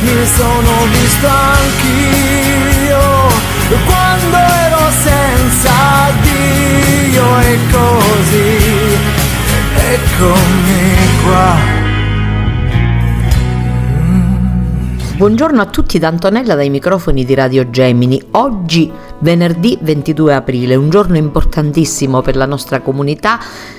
mi sono visto anch'io quando ero senza Dio e così eccomi qua Buongiorno a tutti da Antonella dai microfoni di Radio Gemini. Oggi, venerdì 22 aprile, un giorno importantissimo per la nostra comunità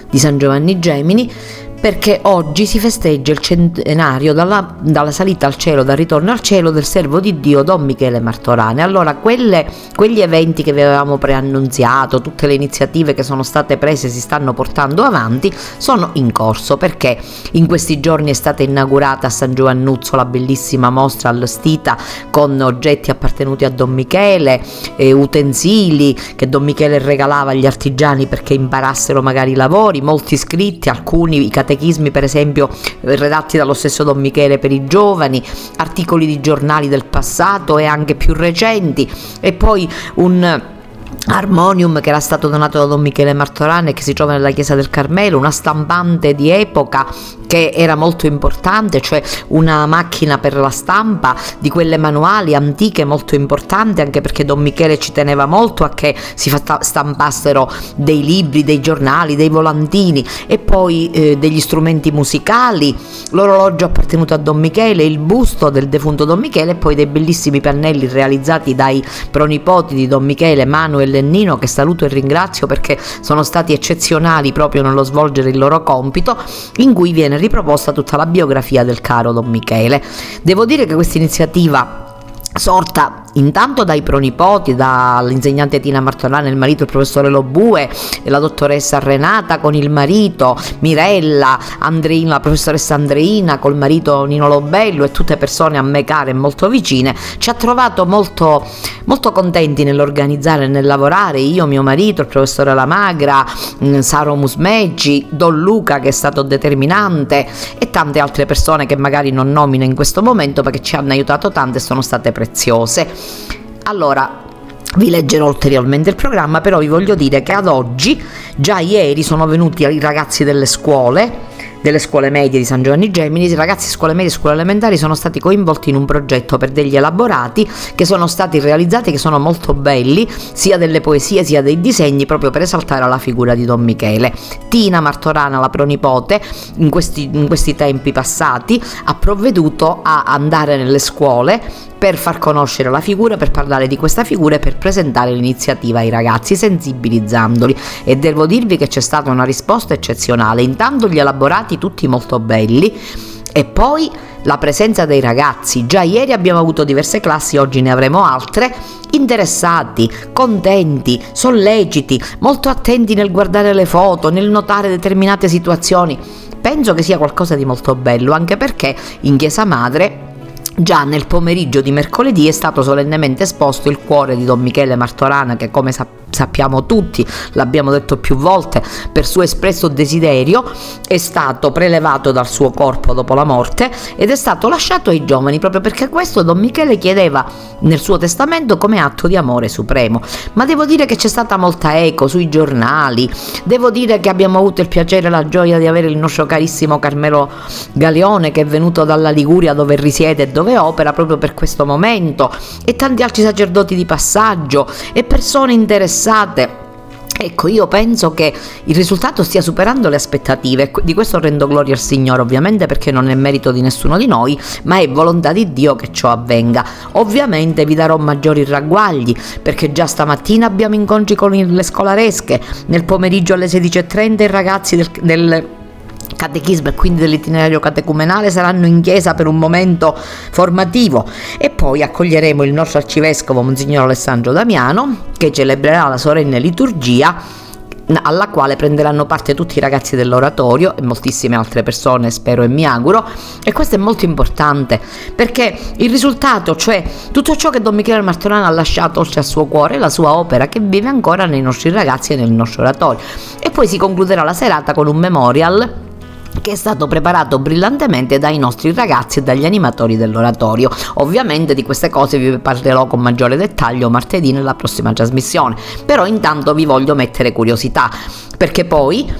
di San Giovanni Gemini perché oggi si festeggia il centenario dalla, dalla, salita al cielo, dal ritorno al cielo del servo di Dio Don Michele Martorane. Allora, quelle, quegli eventi che vi avevamo preannunziato, tutte le iniziative che sono state prese e si stanno portando avanti, sono in corso perché in questi giorni è stata inaugurata a San Giovannuzzo la bellissima mostra allestita con oggetti appartenuti a Don Michele, eh, utensili che Don Michele regalava agli artigiani perché imparassero magari i lavori, molti iscritti, alcuni i catechismi per esempio redatti dallo stesso Don Michele per i giovani, articoli di giornali del passato e anche più recenti e poi un armonium che era stato donato da Don Michele Martorane che si trova nella chiesa del Carmelo, una stampante di epoca che era molto importante, cioè una macchina per la stampa di quelle manuali antiche molto importante anche perché Don Michele ci teneva molto a che si stampassero dei libri, dei giornali, dei volantini e poi eh, degli strumenti musicali, l'orologio appartenuto a Don Michele, il busto del defunto Don Michele e poi dei bellissimi pannelli realizzati dai pronipoti di Don Michele, Manuel e Nino che saluto e ringrazio perché sono stati eccezionali proprio nello svolgere il loro compito in cui viene riproposta tutta la biografia del caro Don Michele. Devo dire che questa iniziativa sorta intanto dai pronipoti, dall'insegnante Tina Martorana, il marito il professore Lobue, la dottoressa Renata con il marito, Mirella, Andreina, la professoressa Andreina col marito Nino Lobello e tutte persone a me care e molto vicine, ci ha trovato molto, molto contenti nell'organizzare e nel lavorare, io, mio marito, il professore Lamagra, mm, Saro Musmeggi, Don Luca che è stato determinante e tante altre persone che magari non nomino in questo momento perché ci hanno aiutato tanto e sono state preziose. Allora, vi leggerò ulteriormente il programma, però vi voglio dire che ad oggi, già ieri, sono venuti i ragazzi delle scuole delle scuole medie di San Giovanni Gemini, ragazzi scuole medie e scuole elementari sono stati coinvolti in un progetto per degli elaborati che sono stati realizzati, che sono molto belli, sia delle poesie sia dei disegni, proprio per esaltare la figura di Don Michele. Tina Martorana, la pronipote, in questi, in questi tempi passati, ha provveduto a andare nelle scuole per far conoscere la figura, per parlare di questa figura e per presentare l'iniziativa ai ragazzi, sensibilizzandoli. E devo dirvi che c'è stata una risposta eccezionale. Intanto gli elaborati tutti molto belli e poi la presenza dei ragazzi. Già ieri abbiamo avuto diverse classi, oggi ne avremo altre. Interessati, contenti, solleciti, molto attenti nel guardare le foto, nel notare determinate situazioni. Penso che sia qualcosa di molto bello, anche perché in Chiesa Madre Già nel pomeriggio di mercoledì è stato solennemente esposto il cuore di Don Michele Martorana che come sappiamo sappiamo tutti, l'abbiamo detto più volte, per suo espresso desiderio, è stato prelevato dal suo corpo dopo la morte ed è stato lasciato ai giovani, proprio perché questo Don Michele chiedeva nel suo testamento come atto di amore supremo. Ma devo dire che c'è stata molta eco sui giornali, devo dire che abbiamo avuto il piacere e la gioia di avere il nostro carissimo Carmelo Galeone che è venuto dalla Liguria dove risiede e dove opera proprio per questo momento e tanti altri sacerdoti di passaggio e persone interessate interessate Ecco, io penso che il risultato stia superando le aspettative, di questo rendo gloria al Signore ovviamente perché non è merito di nessuno di noi, ma è volontà di Dio che ciò avvenga. Ovviamente vi darò maggiori ragguagli perché già stamattina abbiamo incontri con le scolaresche, nel pomeriggio alle 16.30 i ragazzi del, del catechismo e quindi dell'itinerario catecumenale saranno in chiesa per un momento formativo e poi accoglieremo il nostro arcivescovo Monsignor Alessandro Damiano che celebrerà la solenne liturgia alla quale prenderanno parte tutti i ragazzi dell'oratorio e moltissime altre persone, spero e mi auguro. E questo è molto importante perché il risultato, cioè tutto ciò che Don Michele Martorano ha lasciato oltre al suo cuore, la sua opera che vive ancora nei nostri ragazzi e nel nostro oratorio. E poi si concluderà la serata con un memorial che è stato preparato brillantemente dai nostri ragazzi e dagli animatori dell'oratorio. Ovviamente di queste cose vi parlerò con maggiore dettaglio martedì nella prossima trasmissione, però intanto vi voglio mettere curiosità, perché poi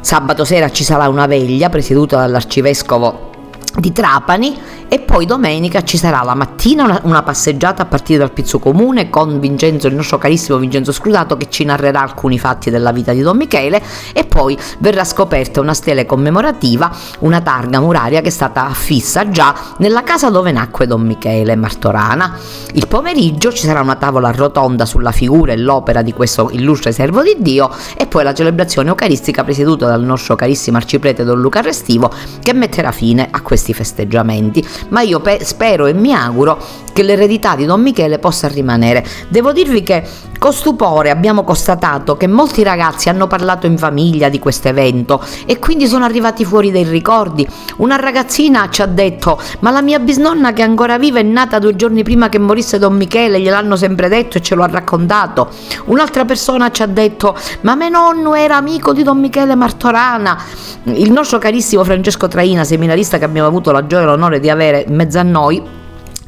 sabato sera ci sarà una veglia presieduta dall'arcivescovo di Trapani e poi domenica ci sarà la mattina una, una, passeggiata a partire dal Pizzo Comune con Vincenzo, il nostro carissimo Vincenzo Scrutato che ci narrerà alcuni fatti della vita di Don Michele e poi verrà scoperta una stele commemorativa, una targa muraria che è stata affissa già nella casa dove nacque Don Michele Martorana. Il pomeriggio ci sarà una tavola rotonda sulla figura e l'opera di questo illustre servo di Dio e poi la celebrazione eucaristica presieduta dal nostro carissimo arciprete Don Luca Restivo che metterà fine a questi festeggiamenti ma io pe- spero e mi auguro che l'eredità di Don Michele possa rimanere. Devo dirvi che con stupore abbiamo constatato che molti ragazzi hanno parlato in famiglia di questo evento e quindi sono arrivati fuori dei ricordi. Una ragazzina ci ha detto: Ma la mia bisnonna che ancora viva è nata due giorni prima che morisse Don Michele, gliel'hanno sempre detto e ce lo ha raccontato. Un'altra persona ci ha detto: Ma mio nonno era amico di Don Michele Martorana. Il nostro carissimo Francesco Traina, seminarista che abbiamo avuto la gioia e l'onore di avere in mezzo a noi,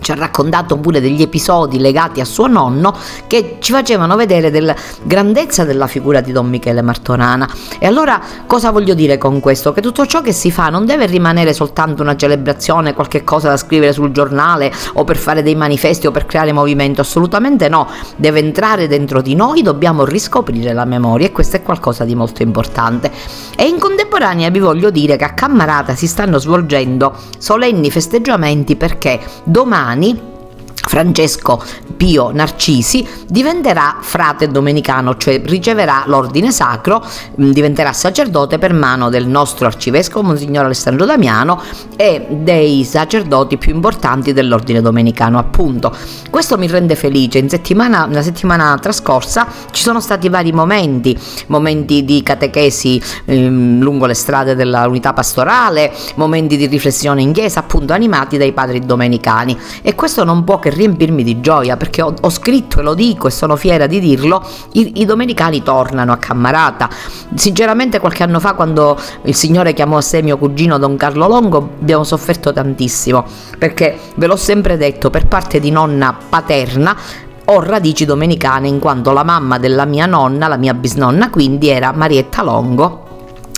ci ha raccontato pure degli episodi legati a suo nonno che ci facevano vedere della grandezza della figura di Don Michele Martorana. E allora cosa voglio dire con questo? Che tutto ciò che si fa non deve rimanere soltanto una celebrazione, qualche cosa da scrivere sul giornale o per fare dei manifesti o per creare movimento, assolutamente no, deve entrare dentro di noi, dobbiamo riscoprire la memoria e questo è qualcosa di molto importante. E in contemporanea vi voglio dire che a Cammarata si stanno svolgendo solenni festeggiamenti perché domani domani Francesco Pio Narcisi diventerà frate domenicano, cioè riceverà l'ordine sacro, mm, diventerà sacerdote per mano del nostro arcivescovo Monsignor Alessandro Damiano e dei sacerdoti più importanti dell'ordine domenicano, appunto. Questo mi rende felice. Settimana, nella settimana trascorsa ci sono stati vari momenti, momenti di catechesi ehm, lungo le strade dell'unità pastorale, momenti di riflessione in chiesa, appunto animati dai padri domenicani e questo non può che riempirmi di gioia perché ho, ho scritto e lo dico e sono fiera di dirlo, i, i, domenicani tornano a Cammarata. Sinceramente qualche anno fa quando il Signore chiamò a sé mio cugino Don Carlo Longo abbiamo sofferto tantissimo perché ve l'ho sempre detto per parte di nonna paterna ho radici domenicane in quanto la mamma della mia nonna, la mia bisnonna quindi era Marietta Longo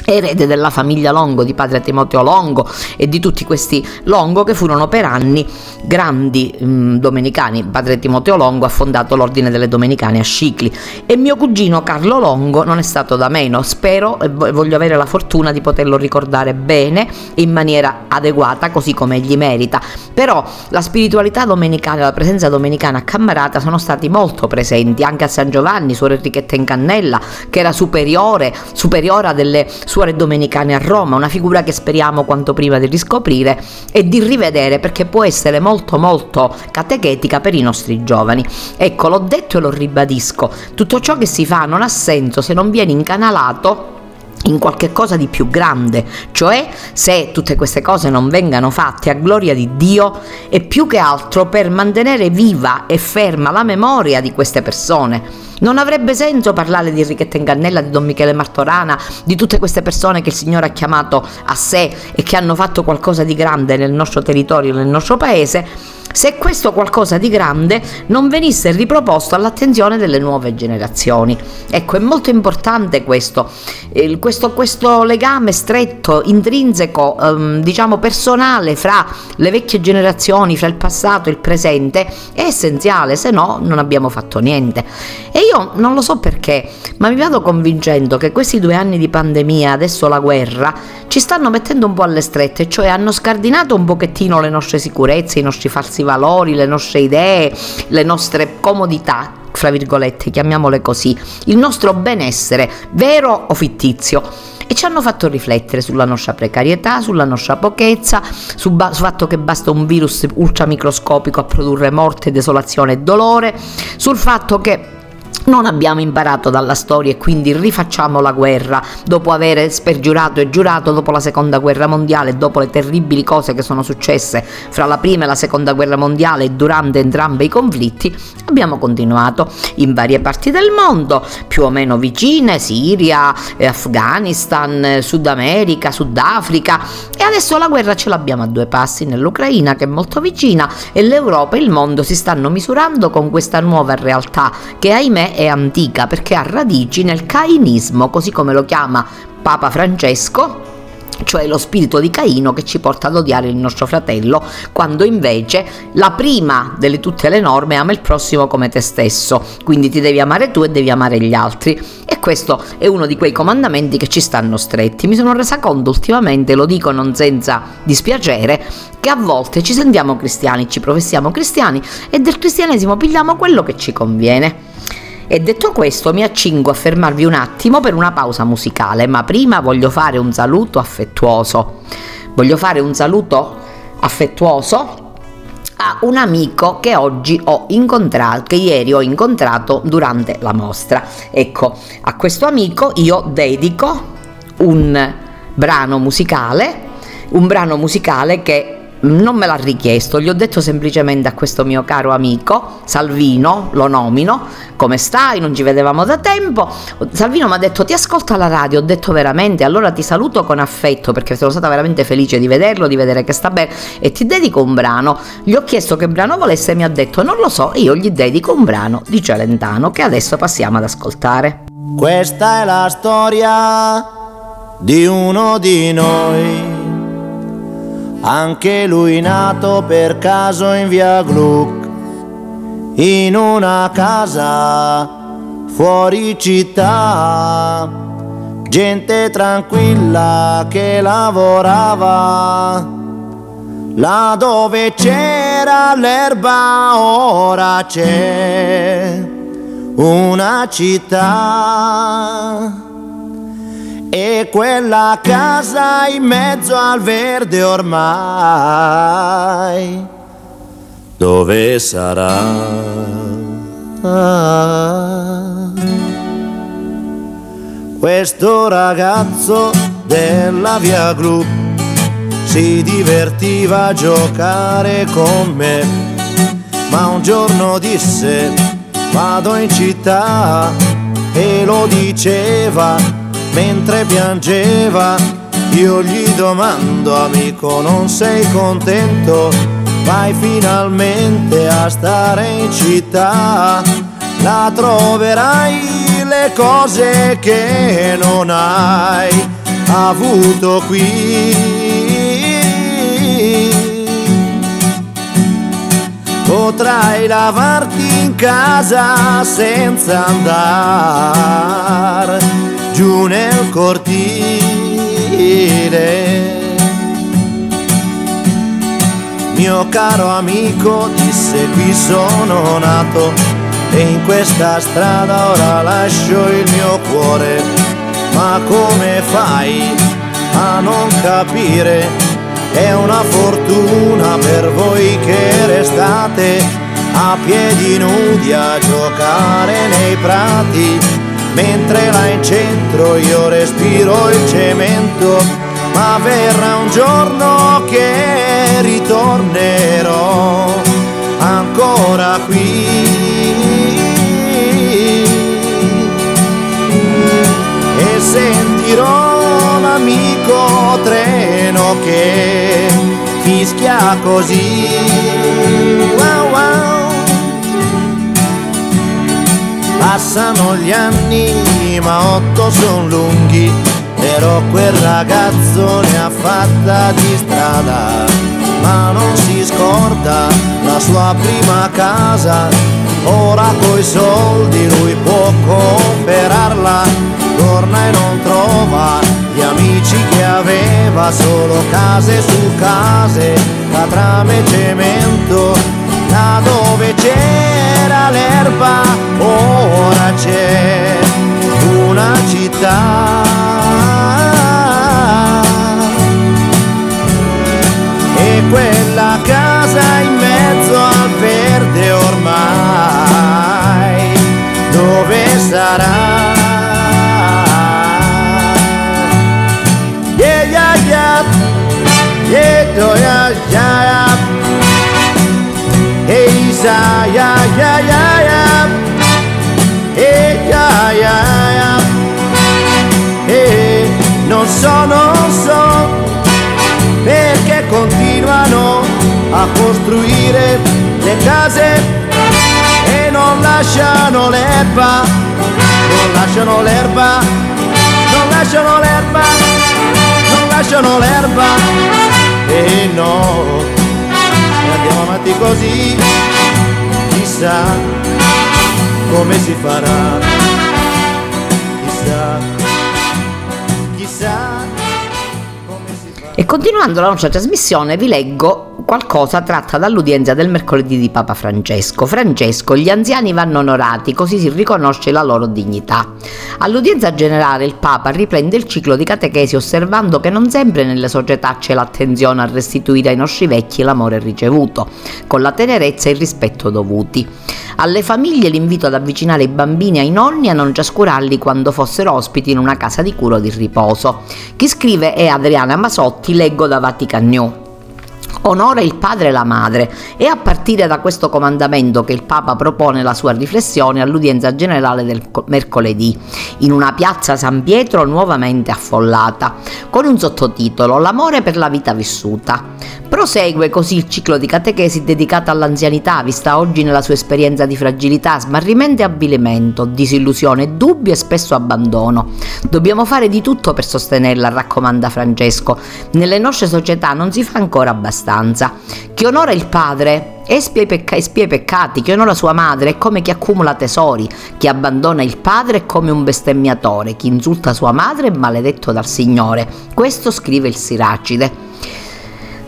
erede della famiglia Longo di padre Timoteo Longo e di tutti questi Longo che furono per anni grandi mh, mm, domenicani. Padre Timoteo Longo ha fondato l'ordine delle domenicane a Scicli e mio cugino Carlo Longo non è stato da meno. Spero e voglio avere la fortuna di poterlo ricordare bene in maniera adeguata, così come gli merita. Però la spiritualità domenicana e la presenza domenicana a Cammarata sono stati molto presenti anche a San Giovanni, suor Enrichetta in Cannella, che era superiore, superiora delle suore domenicane a Roma, una figura che speriamo quanto prima di riscoprire e di rivedere perché può essere molto molto catechetica per i nostri giovani. Ecco, l'ho detto e lo ribadisco, tutto ciò che si fa non ha senso se non viene incanalato in qualche cosa di più grande, cioè se tutte queste cose non vengano fatte a gloria di Dio e più che altro per mantenere viva e ferma la memoria di queste persone. Non avrebbe senso parlare di Enrichetta Ingannella, di Don Michele Martorana, di tutte queste persone che il Signore ha chiamato a sé e che hanno fatto qualcosa di grande nel nostro territorio, nel nostro paese, se questo qualcosa di grande non venisse riproposto all'attenzione delle nuove generazioni. Ecco, è molto importante questo, questo, questo legame stretto, intrinseco, ehm, diciamo personale fra le vecchie generazioni, fra il passato e il presente, è essenziale, se no non abbiamo fatto niente. E io non lo so perché, ma mi vado convincendo che questi due anni di pandemia, adesso la guerra, ci stanno mettendo un po' alle strette, cioè hanno scardinato un pochettino le nostre sicurezze, i nostri falsi valori, le nostre idee, le nostre comodità, fra virgolette, chiamiamole così, il nostro benessere, vero o fittizio. E ci hanno fatto riflettere sulla nostra precarietà, sulla nostra pochezza, sul, ba- sul fatto che basta un virus ultramicroscopico a produrre morte, desolazione e dolore, sul fatto che non abbiamo imparato dalla storia e quindi rifacciamo la guerra. Dopo aver spergiurato e giurato dopo la seconda guerra mondiale, dopo le terribili cose che sono successe fra la prima e la seconda guerra mondiale e durante entrambi i conflitti, abbiamo continuato in varie parti del mondo, più o meno vicine, Siria, eh, Afghanistan, eh, Sud America, Sudafrica. E adesso la guerra ce l'abbiamo a due passi nell'Ucraina che è molto vicina e l'Europa e il mondo si stanno misurando con questa nuova realtà che ahimè è antica perché ha radici nel cainismo, così come lo chiama Papa Francesco cioè lo spirito di Caino che ci porta ad odiare il nostro fratello, quando invece la prima delle tutte le norme ama il prossimo come te stesso, quindi ti devi amare tu e devi amare gli altri. E questo è uno di quei comandamenti che ci stanno stretti. Mi sono resa conto ultimamente, lo dico non senza dispiacere, che a volte ci sentiamo cristiani, ci professiamo cristiani e del cristianesimo pigliamo quello che ci conviene. E detto questo mi accingo a fermarvi un attimo per una pausa musicale, ma prima voglio fare un saluto affettuoso. Voglio fare un saluto affettuoso a un amico che oggi ho incontrato, che ieri ho incontrato durante la mostra. Ecco, a questo amico io dedico un brano musicale, un brano musicale che non me l'ha richiesto, gli ho detto semplicemente a questo mio caro amico, Salvino, lo nomino, come stai? Non ci vedevamo da tempo. Salvino mi ha detto ti ascolta la radio, ho detto veramente, allora ti saluto con affetto perché sono stata veramente felice di vederlo, di vedere che sta bene e ti dedico un brano. Gli ho chiesto che brano volesse e mi ha detto non lo so, io gli dedico un brano di Celentano che adesso passiamo ad ascoltare. Questa è la storia di uno di noi anche lui nato per caso in via Gluck, in una casa fuori città, gente tranquilla che lavorava, là dove c'era l'erba ora c'è una città e quella casa in mezzo al verde ormai, dove sarà? Questo ragazzo della via Gru si divertiva a giocare con me, ma un giorno disse vado in città e lo diceva mentre piangeva. Io gli domando, amico, non sei contento? Vai finalmente a stare in città, la troverai le cose che non hai avuto qui. Potrai lavarti in casa senza andare giù nel cortile. Mio caro amico disse qui sono nato e in questa strada ora lascio il mio cuore. Ma come fai a non capire? È una fortuna per voi che restate a piedi nudi a giocare nei prati mentre là in centro io respiro il cemento, ma verrà un giorno che ritornerò ancora qui. E sentirò l'amico treno che fischia così Passano gli anni, ma otto sono lunghi, però quel ragazzo ne ha fatta di strada, ma non si scorda la sua prima casa, ora coi soldi lui può comprarla, torna e non trova gli amici che aveva, solo case su case, catrame e cemento, là dove c'era l'erba, ora c'è una città. E quella casa in mezzo al verde ormai, dove sarà? Hey, sa, yeah, yeah, yeah. Hey, yeah, yeah, non so, non so perché continuano a costruire le case e non lasciano l'erba, non lasciano l'erba, non lasciano l'erba, non lasciano l'erba. E no, andiamo avanti così, chissà come si farà, chissà, chissà come si farà. E continuando la nostra trasmissione vi leggo qualcosa tratta dall'udienza del mercoledì di Papa Francesco. Francesco, gli anziani vanno onorati, così si riconosce la loro dignità. All'udienza generale il Papa riprende il ciclo di catechesi osservando che non sempre nelle società c'è l'attenzione a restituire ai nostri vecchi l'amore ricevuto, con la tenerezza e il rispetto dovuti. Alle famiglie l'invito ad avvicinare i bambini ai nonni e a non trascurarli quando fossero ospiti in una casa di cura o di riposo. Chi scrive è Adriana Masotti, leggo da Vatican New onora il padre e la madre e a partire da questo comandamento che il Papa propone la sua riflessione all'udienza generale del mercoledì in una piazza San Pietro nuovamente affollata con un sottotitolo L'amore per la vita vissuta. Prosegue così il ciclo di catechesi dedicato all'anzianità vista oggi nella sua esperienza di fragilità, smarrimento e avvilimento, disillusione, dubbio e spesso abbandono. Dobbiamo fare di tutto per sostenerla, raccomanda Francesco. Nelle nostre società non si fa ancora abbastanza. Chi onora il padre espia i, pecca- espia i peccati, chi onora sua madre è come chi accumula tesori, chi abbandona il padre è come un bestemmiatore, chi insulta sua madre è maledetto dal Signore. Questo scrive il Siracide.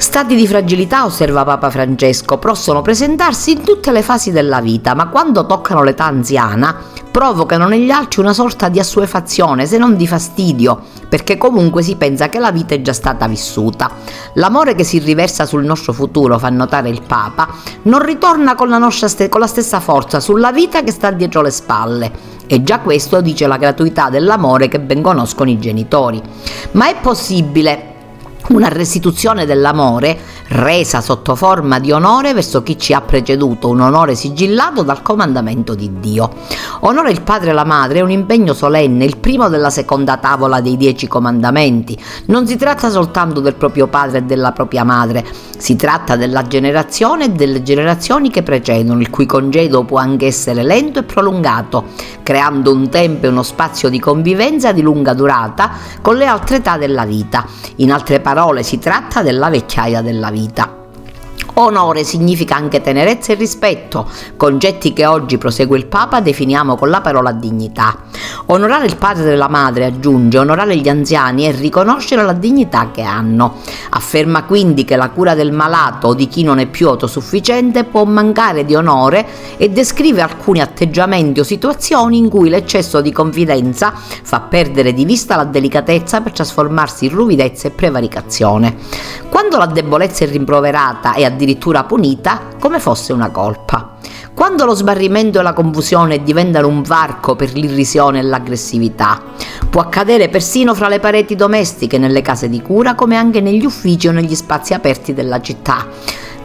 Stati di fragilità, osserva Papa Francesco, possono presentarsi in tutte le fasi della vita, ma quando toccano l'età anziana provocano negli altri una sorta di assuefazione, se non di fastidio, perché comunque si pensa che la vita è già stata vissuta. L'amore che si riversa sul nostro futuro, fa notare il Papa, non ritorna con la, st- con la stessa forza sulla vita che sta dietro le spalle. E già questo dice la gratuità dell'amore che ben conoscono i genitori. Ma è possibile una restituzione dell'amore resa sotto forma di onore verso chi ci ha preceduto, un onore sigillato dal comandamento di Dio. Onore il padre e la madre è un impegno solenne, il primo della seconda tavola dei dieci comandamenti. Non si tratta soltanto del proprio padre e della propria madre, si tratta della generazione e delle generazioni che precedono, il cui congedo può anche essere lento e prolungato, creando un tempo e uno spazio di convivenza di lunga durata con le altre età della vita. In altre parole, si tratta della vecchiaia della vita. 的。Onore significa anche tenerezza e rispetto, concetti che oggi, prosegue il Papa, definiamo con la parola dignità. Onorare il padre e la madre, aggiunge, onorare gli anziani e riconoscere la dignità che hanno. Afferma quindi che la cura del malato o di chi non è più autosufficiente può mancare di onore e descrive alcuni atteggiamenti o situazioni in cui l'eccesso di confidenza fa perdere di vista la delicatezza per trasformarsi in ruvidezza e prevaricazione. Quando la debolezza è rimproverata e addirittura punita come fosse una colpa. Quando lo sbarrimento e la confusione diventano un varco per l'irrisione e l'aggressività, può accadere persino fra le pareti domestiche, nelle case di cura, come anche negli uffici o negli spazi aperti della città.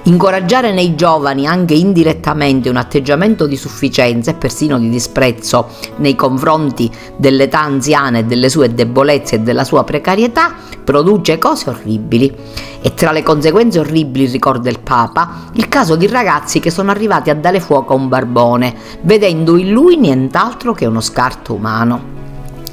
Incoraggiare nei giovani anche indirettamente un atteggiamento di sufficienza e persino di disprezzo nei confronti dell'età anziana e delle sue debolezze e della sua precarietà produce cose orribili. E tra le conseguenze orribili, ricorda il Papa, il caso di ragazzi che sono arrivati a dare fuoco a un barbone, vedendo in lui nient'altro che uno scarto umano.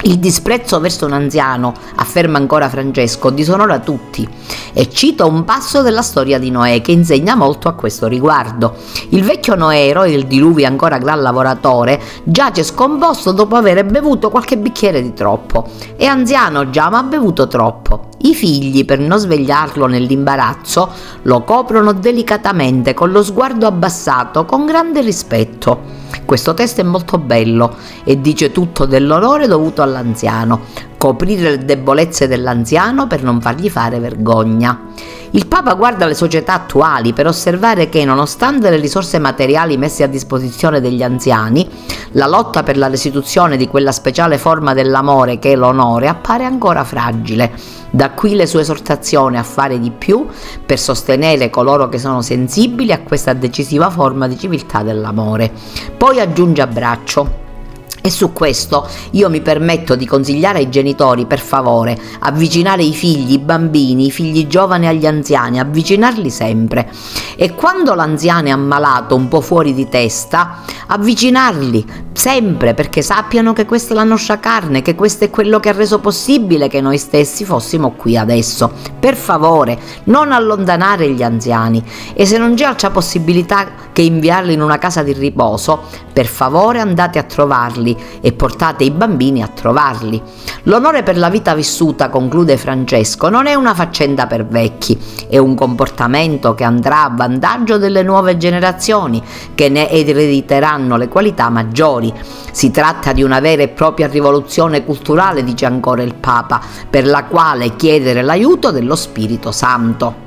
Il disprezzo verso un anziano, afferma ancora Francesco, disonora tutti e cita un passo della storia di Noè che insegna molto a questo riguardo. Il vecchio Noè, eroe del diluvio ancora gran lavoratore, giace scomposto dopo aver bevuto qualche bicchiere di troppo. È anziano già ma ha bevuto troppo. I figli, per non svegliarlo nell'imbarazzo, lo coprono delicatamente con lo sguardo abbassato, con grande rispetto. Questo testo è molto bello e dice tutto dell'onore dovuto all'anziano, coprire le debolezze dell'anziano per non fargli fare vergogna. Il Papa guarda le società attuali per osservare che, nonostante le risorse materiali messe a disposizione degli anziani, la lotta per la restituzione di quella speciale forma dell'amore che è l'onore appare ancora fragile. Da qui le sue esortazioni a fare di più per sostenere coloro che sono sensibili a questa decisiva forma di civiltà dell'amore. Poi aggiunge a braccio. E su questo io mi permetto di consigliare ai genitori, per favore, avvicinare i figli, i bambini, i figli giovani agli anziani, avvicinarli sempre. E quando l'anziano è ammalato, un po' fuori di testa, avvicinarli sempre perché sappiano che questa è la nostra carne, che questo è quello che ha reso possibile che noi stessi fossimo qui adesso. Per favore, non allontanare gli anziani e se non c'è altra possibilità che inviarli in una casa di riposo, per favore andate a trovarli e portate i bambini a trovarli. L'onore per la vita vissuta, conclude Francesco, non è una faccenda per vecchi, è un comportamento che andrà a vantaggio delle nuove generazioni, che ne erediteranno le qualità maggiori. Si tratta di una vera e propria rivoluzione culturale, dice ancora il Papa, per la quale chiedere l'aiuto dello Spirito Santo.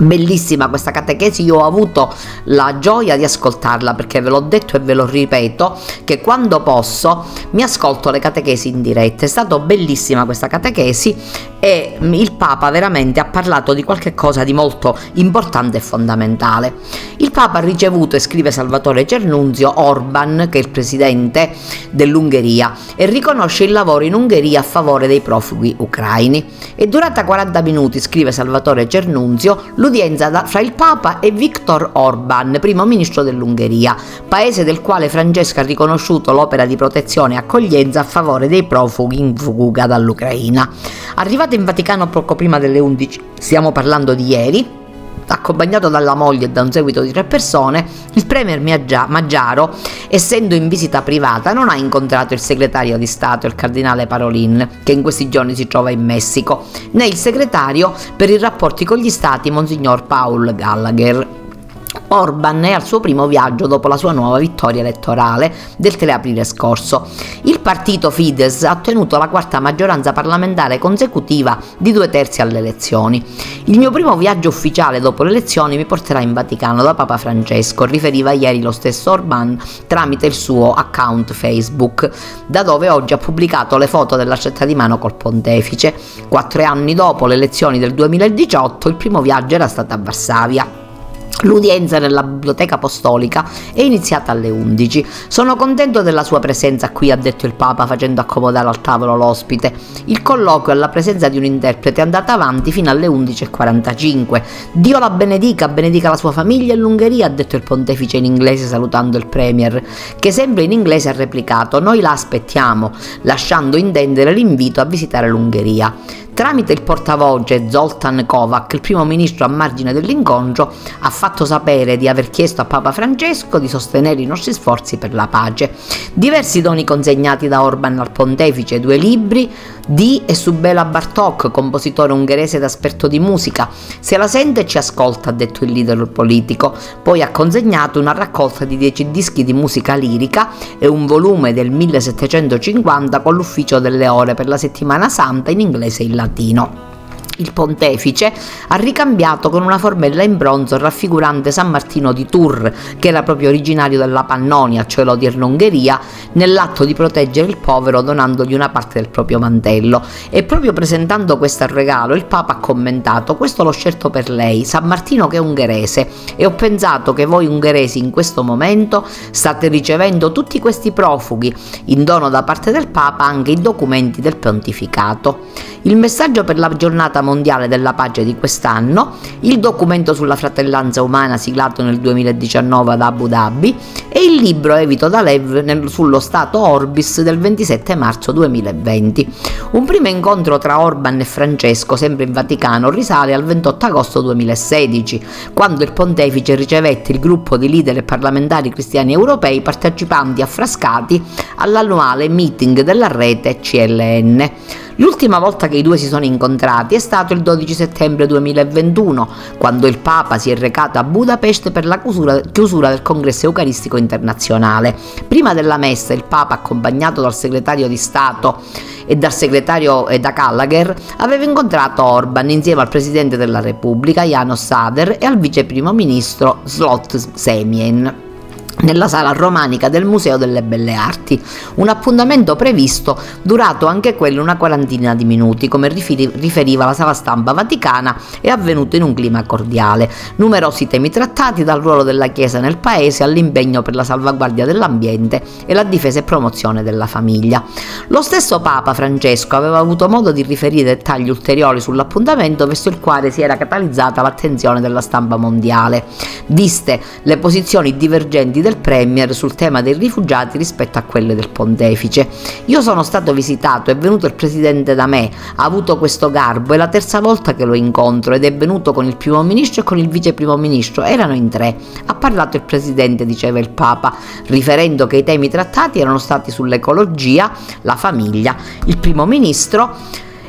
Bellissima questa catechesi, io ho avuto la gioia di ascoltarla perché ve l'ho detto e ve lo ripeto che quando posso mi ascolto le catechesi in diretta. È stata bellissima questa catechesi e il Papa veramente ha parlato di qualche cosa di molto importante e fondamentale. Il Papa ha ricevuto, e scrive Salvatore Cernunzio, Orban, che è il presidente dell'Ungheria, e riconosce il lavoro in Ungheria a favore dei profughi ucraini. È durata 40 minuti, scrive Salvatore Cernunzio, l'udienza fra il Papa e Viktor Orban, primo ministro dell'Ungheria, paese del quale Francesco ha riconosciuto l'opera di protezione e accoglienza a favore dei profughi in fuga dall'Ucraina. Arrivato in Vaticano poco prima delle 11, stiamo parlando di ieri, accompagnato dalla moglie e da un seguito di tre persone, il premier Maggiaro, essendo in visita privata, non ha incontrato il segretario di Stato, il cardinale Parolin, che in questi giorni si trova in Messico, né il segretario per i rapporti con gli stati, Monsignor Paul Gallagher. Orban è al suo primo viaggio dopo la sua nuova vittoria elettorale del 3 aprile scorso. Il partito Fidesz ha ottenuto la quarta maggioranza parlamentare consecutiva di due terzi alle elezioni. Il mio primo viaggio ufficiale dopo le elezioni mi porterà in Vaticano da Papa Francesco, riferiva ieri lo stesso Orban tramite il suo account Facebook, da dove oggi ha pubblicato le foto della stretta di mano col pontefice. Quattro anni dopo le elezioni del 2018 il primo viaggio era stato a Varsavia. L'udienza nella biblioteca apostolica è iniziata alle 11. Sono contento della sua presenza qui, ha detto il Papa facendo accomodare al tavolo l'ospite. Il colloquio alla presenza di un interprete è andato avanti fino alle 11.45. Dio la benedica, benedica la sua famiglia e l'Ungheria, ha detto il pontefice in inglese salutando il Premier, che sempre in inglese ha replicato noi la aspettiamo, lasciando intendere l'invito a visitare l'Ungheria. Tramite il portavoce Zoltan Kovac, il primo ministro a margine dell'incontro, ha fatto sapere di aver chiesto a Papa Francesco di sostenere i nostri sforzi per la pace. Diversi doni consegnati da Orban al pontefice, due libri di e su Bela Bartok, compositore ungherese ed esperto di musica. Se la sente ci ascolta, ha detto il leader politico. Poi ha consegnato una raccolta di dieci dischi di musica lirica e un volume del 1750 con l'ufficio delle ore per la settimana santa in inglese e in latino. Il pontefice ha ricambiato con una formella in bronzo raffigurante San Martino di Tours, che era proprio originario della Pannonia, cioè l'odierna Ungheria, nell'atto di proteggere il povero donandogli una parte del proprio mantello. E proprio presentando questo regalo, il Papa ha commentato: Questo l'ho scelto per lei, San Martino che è ungherese, e ho pensato che voi ungheresi in questo momento state ricevendo tutti questi profughi, in dono da parte del Papa anche i documenti del pontificato. Il messaggio per la giornata mondiale della pace di quest'anno, il documento sulla fratellanza umana siglato nel 2019 ad Abu Dhabi e il libro Evito Dalev sullo Stato Orbis del 27 marzo 2020. Un primo incontro tra Orban e Francesco, sempre in Vaticano, risale al 28 agosto 2016, quando il pontefice ricevette il gruppo di leader e parlamentari cristiani europei partecipanti affrascati all'annuale meeting della rete CLN. L'ultima volta che i due si sono incontrati è stato il 12 settembre 2021, quando il Papa si è recato a Budapest per la chiusura, chiusura del congresso eucaristico internazionale. Prima della messa il Papa, accompagnato dal segretario di Stato e dal segretario e da Gallagher, aveva incontrato Orban insieme al Presidente della Repubblica, Janos Sader, e al Vice Primo Ministro Slot Semien nella sala romanica del Museo delle Belle Arti, un appuntamento previsto durato anche quello una quarantina di minuti, come riferiva la sala stampa vaticana, è avvenuto in un clima cordiale. Numerosi temi trattati dal ruolo della Chiesa nel Paese all'impegno per la salvaguardia dell'ambiente e la difesa e promozione della famiglia. Lo stesso Papa Francesco aveva avuto modo di riferire dettagli ulteriori sull'appuntamento verso il quale si era catalizzata l'attenzione della stampa mondiale, viste le posizioni divergenti del Premier sul tema dei rifugiati rispetto a quelle del pontefice. Io sono stato visitato, è venuto il presidente da me, ha avuto questo garbo, è la terza volta che lo incontro ed è venuto con il primo ministro e con il vice primo ministro, erano in tre. Ha parlato il presidente, diceva il Papa, riferendo che i temi trattati erano stati sull'ecologia, la famiglia. Il primo ministro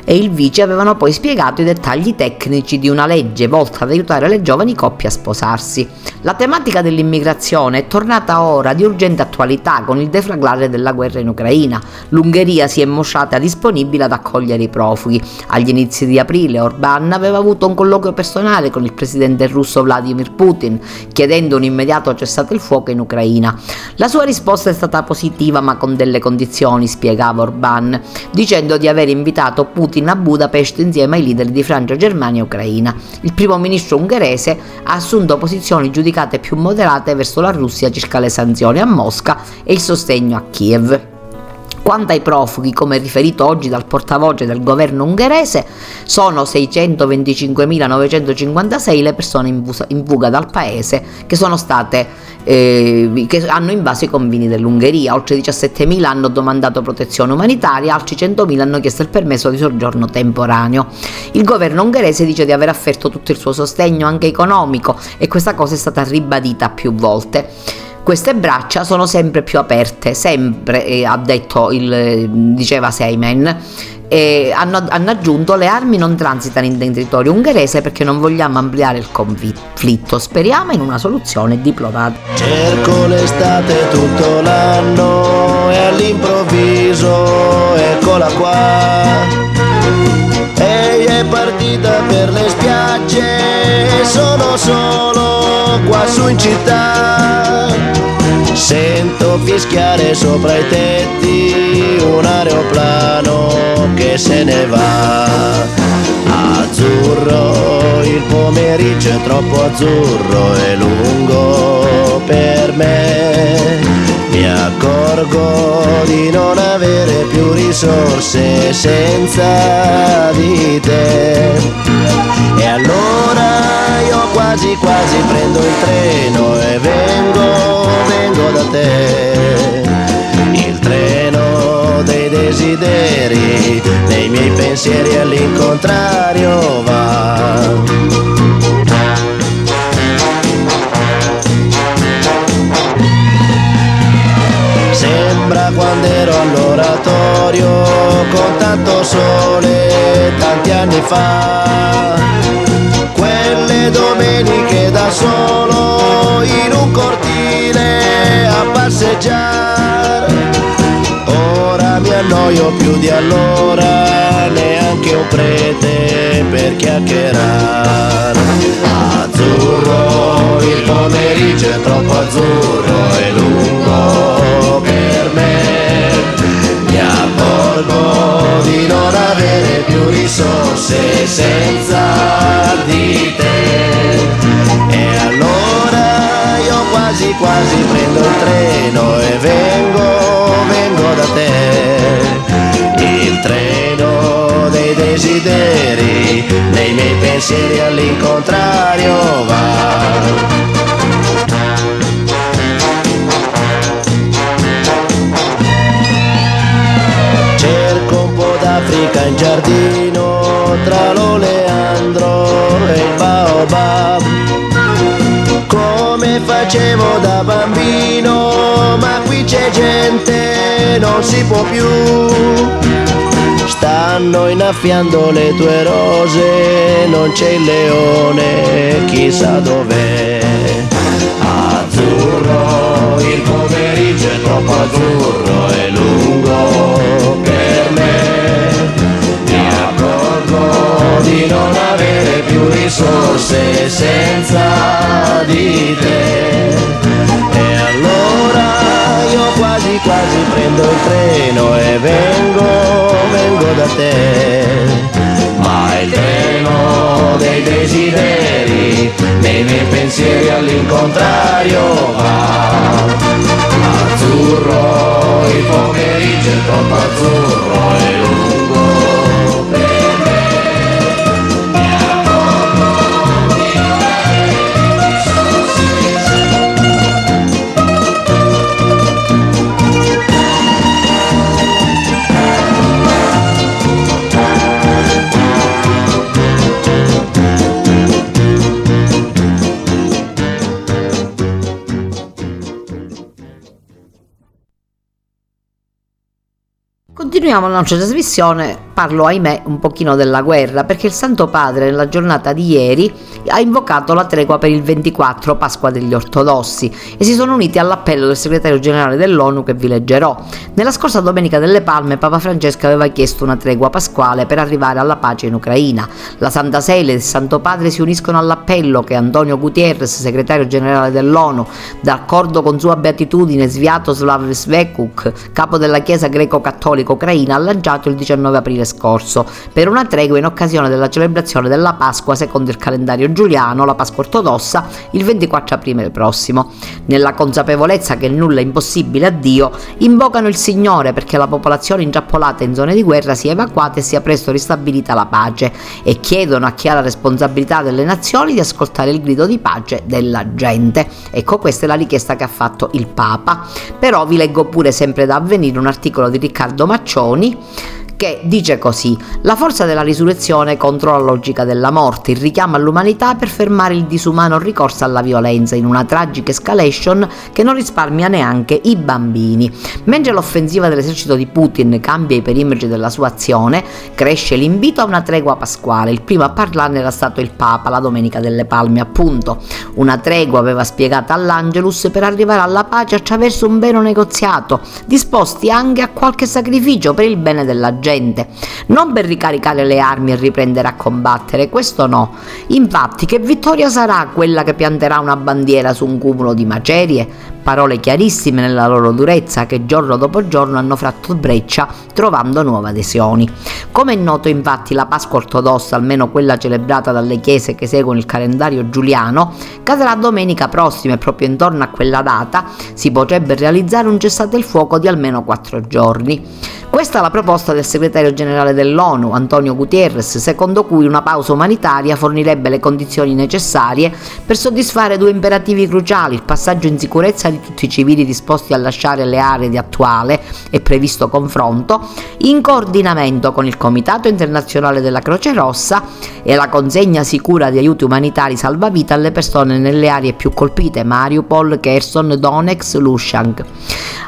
e il vice avevano poi spiegato i dettagli tecnici di una legge volta ad aiutare le giovani coppie a sposarsi. La tematica dell'immigrazione è tornata ora di urgente attualità con il deflagrare della guerra in Ucraina. L'Ungheria si è mostrata disponibile ad accogliere i profughi. Agli inizi di aprile Orbán aveva avuto un colloquio personale con il presidente russo Vladimir Putin, chiedendo un immediato cessate il fuoco in Ucraina. La sua risposta è stata positiva ma con delle condizioni, spiegava Orbán, dicendo di aver invitato Putin Putin a Budapest insieme ai leader di Francia, Germania e Ucraina. Il primo ministro ungherese ha assunto posizioni giudicate più moderate verso la Russia circa le sanzioni a Mosca e il sostegno a Kiev. Quanto ai profughi, come riferito oggi dal portavoce del governo ungherese, sono 625.956 le persone in fuga dal paese che state eh, che hanno invaso i confini dell'Ungheria. Oltre 17.000 hanno domandato protezione umanitaria, altri 100.000 hanno chiesto il permesso di soggiorno temporaneo. Il governo ungherese dice di aver offerto tutto il suo sostegno anche economico e questa cosa è stata ribadita più volte. Queste braccia sono sempre più aperte, sempre, eh, ha detto il, diceva Seimen, e hanno, hanno, aggiunto le armi non transitano in territorio ungherese perché non vogliamo ampliare il conflitto, speriamo in una soluzione diplomatica. Cerco l'estate tutto l'anno e all'improvviso eccola qua. Partita per le spiagge, sono solo qua su in città. Sento fischiare sopra i tetti un aeroplano che se ne va. Azzurro, il pomeriggio è troppo azzurro e lungo per me. Mi accorgo di non avere più risorse senza di te. E allora io quasi quasi prendo il treno e vengo, vengo da te. Dei desideri, dei miei pensieri all'incontrario va. Sembra quando ero all'oratorio con tanto sole tanti anni fa quelle domeniche da solo in un cortile a passeggiare. Mi annoio più di allora, neanche neanche un prete per chiacchierare. Azzurro, il pomeriggio è troppo azzurro e lungo per me. Mi accorgo di non avere più risorse senza di te. E allora io quasi quasi prendo il treno te. Il treno dei desideri, dei miei pensieri all'incontrario va. D'Africa in giardino tra l'oleandro e il baobab facevo da bambino ma qui c'è gente non si può più. Stanno innaffiando le tue rose non c'è il leone chissà dov'è. Azzurro il pomeriggio è troppo azzurro è lungo per me. Mi accorgo di avere più risorse senza di te. E allora io quasi quasi prendo il treno e vengo, vengo da te. Ma il treno dei desideri, nei miei pensieri all'incontrario va. Azzurro, il pomeriggio è troppo azzurro e lungo Continuiamo la nostra trasmissione, parlo ahimè un pochino della guerra, perché il Santo Padre nella giornata di ieri ha invocato la tregua per il 24, Pasqua degli Ortodossi, e si sono uniti all'appello del segretario generale dell'ONU che vi leggerò. Nella scorsa Domenica delle Palme Papa Francesco aveva chiesto una tregua pasquale per arrivare alla pace in Ucraina. La Santa Sede e il Santo Padre si uniscono all'appello che Antonio Gutierrez, segretario generale dell'ONU, d'accordo con sua beatitudine Sviatoslav Svekuk, capo della Chiesa greco-cattolica ucraina, ha lanciato il 19 aprile scorso per una tregua in occasione della celebrazione della Pasqua secondo il calendario giuliano, la Pasqua ortodossa, il 24 aprile prossimo. Nella consapevolezza che nulla è impossibile a Dio, invocano il Signore perché la popolazione intrappolata in zone di guerra sia evacuata e sia presto ristabilita la pace e chiedono a chi ha la responsabilità delle nazioni di ascoltare il grido di pace della gente. Ecco, questa è la richiesta che ha fatto il Papa. Però vi leggo pure sempre da avvenire un articolo di Riccardo Maccioni che dice così: La forza della risurrezione contro la logica della morte, il richiamo all'umanità per fermare il disumano ricorso alla violenza in una tragica escalation che non risparmia neanche i bambini. Mentre l'offensiva dell'esercito di Putin cambia i perimetri della sua azione, cresce l'invito a una tregua pasquale. Il primo a parlarne era stato il Papa la Domenica delle Palme, appunto. Una tregua aveva spiegato all'Angelus per arrivare alla pace attraverso un vero negoziato, disposti anche a qualche sacrificio per il bene della gente non per ricaricare le armi e riprendere a combattere, questo no. Infatti, che vittoria sarà quella che pianterà una bandiera su un cumulo di macerie? Parole chiarissime nella loro durezza che giorno dopo giorno hanno fatto breccia trovando nuove adesioni. Come è noto infatti la Pasqua ortodossa, almeno quella celebrata dalle chiese che seguono il calendario giuliano, cadrà domenica prossima e proprio intorno a quella data si potrebbe realizzare un cessate il fuoco di almeno quattro giorni. Questa è la proposta del segretario generale dell'ONU, Antonio Gutierrez, secondo cui una pausa umanitaria fornirebbe le condizioni necessarie per soddisfare due imperativi cruciali, il passaggio in sicurezza di tutti i civili disposti a lasciare le aree di attuale e previsto confronto, in coordinamento con il Comitato internazionale della Croce Rossa e la consegna sicura di aiuti umanitari salvavita alle persone nelle aree più colpite, Mariupol, Kherson, Donetsk, Lushansk.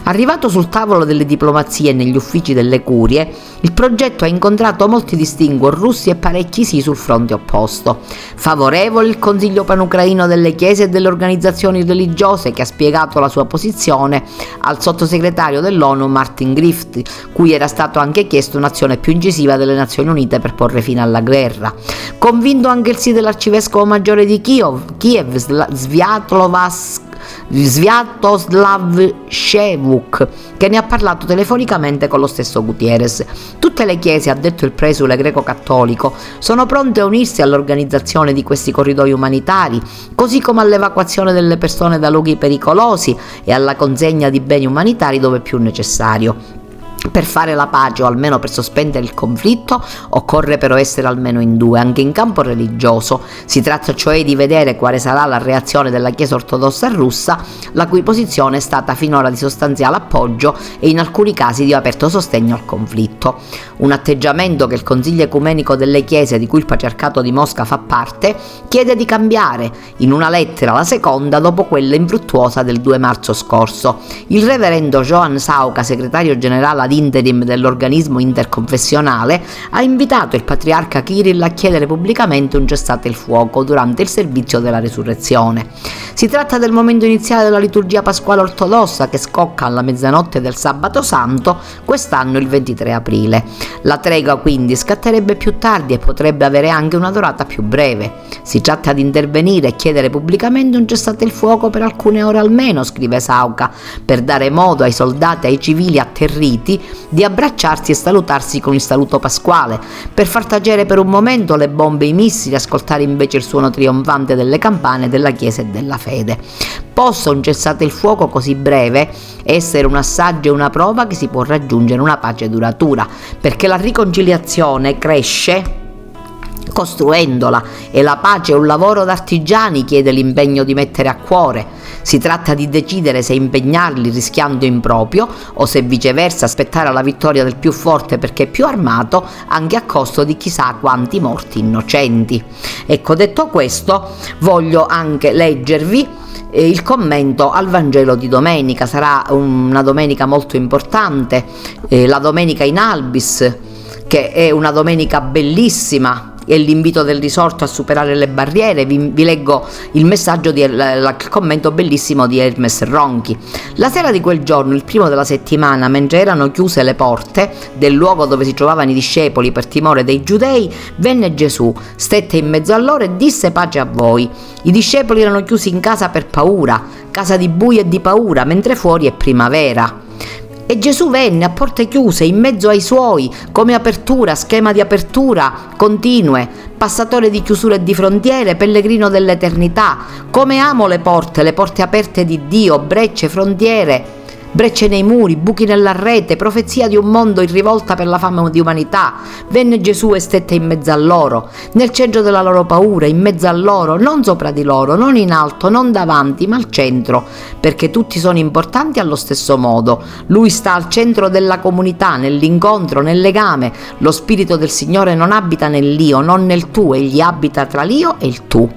Arrivato sul tavolo delle diplomazie e negli uffici delle curie, il progetto ha incontrato molti distinguo russi e parecchi sì sul fronte opposto. Favorevole il Consiglio panucraino delle chiese e delle organizzazioni religiose che ha spiegato la sua posizione al sottosegretario dell'ONU Martin Griffith, cui era stato anche chiesto un'azione più incisiva delle Nazioni Unite per porre fine alla guerra. Convinto anche il sì dell'arcivescovo maggiore di Kiev, Kiev Sviatlovas Sviatoslav Shevuk, che ne ha parlato telefonicamente con lo stesso Gutierrez. Tutte le chiese, ha detto il presule greco-cattolico, sono pronte a unirsi all'organizzazione di questi corridoi umanitari, così come all'evacuazione delle persone da luoghi pericolosi e alla consegna di beni umanitari dove più necessario. Per fare la pace o almeno per sospendere il conflitto occorre però essere almeno in due, anche in campo religioso. Si tratta cioè di vedere quale sarà la reazione della Chiesa ortodossa russa, la cui posizione è stata finora di sostanziale appoggio e in alcuni casi di aperto sostegno al conflitto. Un atteggiamento che il Consiglio Ecumenico delle Chiese, di cui il Patriarcato di Mosca fa parte, chiede di cambiare, in una lettera la seconda dopo quella infruttuosa del 2 marzo scorso. Il reverendo Johan Sauka, segretario generale ad interim dell'organismo interconfessionale, ha invitato il patriarca Kirill a chiedere pubblicamente un cessate il fuoco durante il servizio della resurrezione. Si tratta del momento iniziale della liturgia pasquale ortodossa che scocca alla mezzanotte del sabato santo, quest'anno il 23 aprile. La tregua quindi scatterebbe più tardi e potrebbe avere anche una durata più breve. Si tratta di intervenire e chiedere pubblicamente un cessate il fuoco per alcune ore almeno, scrive Sauca, per dare modo ai soldati e ai civili atterriti di abbracciarsi e salutarsi con il saluto pasquale, per far tacere per un momento le bombe e i missili ascoltare invece il suono trionfante delle campane della Chiesa e della fede. Possa un cessate il fuoco così breve essere un assaggio e una prova che si può raggiungere una pace duratura, perché la riconciliazione cresce costruendola e la pace è un lavoro d'artigiani chiede l'impegno di mettere a cuore. Si tratta di decidere se impegnarli rischiando in proprio o se viceversa aspettare la vittoria del più forte perché più armato anche a costo di chissà quanti morti innocenti. Ecco, detto questo, voglio anche leggervi eh, il commento al Vangelo di domenica. Sarà una domenica molto importante, eh, la domenica in Albis, che è una domenica bellissima e l'invito del risorto a superare le barriere, vi, vi leggo il messaggio, di, il commento bellissimo di Hermes Ronchi. La sera di quel giorno, il primo della settimana, mentre erano chiuse le porte del luogo dove si trovavano i discepoli per timore dei giudei, venne Gesù, stette in mezzo a loro e disse pace a voi. I discepoli erano chiusi in casa per paura, casa di buio e di paura, mentre fuori è primavera. E Gesù venne a porte chiuse, in mezzo ai suoi, come apertura, schema di apertura continue, passatore di chiusure e di frontiere, pellegrino dell'eternità. Come amo le porte, le porte aperte di Dio, brecce, frontiere brecce nei muri, buchi nella rete, profezia di un mondo in rivolta per la fame di umanità. Venne Gesù e stette in mezzo a loro, nel centro della loro paura, in mezzo a loro, non sopra di loro, non in alto, non davanti, ma al centro, perché tutti sono importanti allo stesso modo. Lui sta al centro della comunità, nell'incontro, nel legame. Lo spirito del Signore non abita nell'io, non nel tu, egli abita tra l'io e il tu.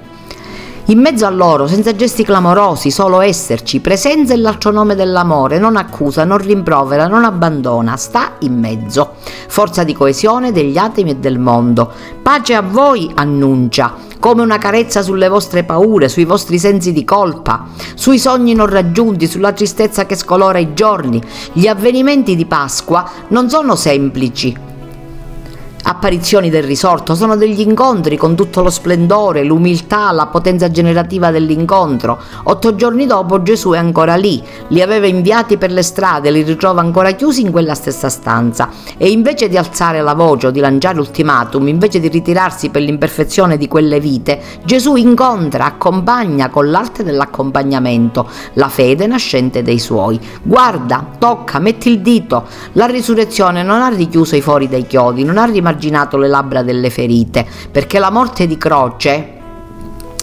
In mezzo a loro, senza gesti clamorosi, solo esserci, presenza e l'altro nome dell'amore, non accusa, non rimprovera, non abbandona, sta in mezzo. Forza di coesione degli atemi e del mondo. Pace a voi annuncia, come una carezza sulle vostre paure, sui vostri sensi di colpa, sui sogni non raggiunti, sulla tristezza che scolora i giorni. Gli avvenimenti di Pasqua non sono semplici, apparizioni del risorto, sono degli incontri con tutto lo splendore, l'umiltà, la potenza generativa dell'incontro. Otto giorni dopo Gesù è ancora lì, li aveva inviati per le strade, li ritrova ancora chiusi in quella stessa stanza e invece di alzare la voce o di lanciare ultimatum, invece di ritirarsi per l'imperfezione di quelle vite, Gesù incontra, accompagna con l'arte dell'accompagnamento la fede nascente dei suoi. Guarda, tocca, metti il dito. La risurrezione non ha richiuso i fori dei chiodi, non ha rimarginato le labbra delle ferite, perché la morte di croce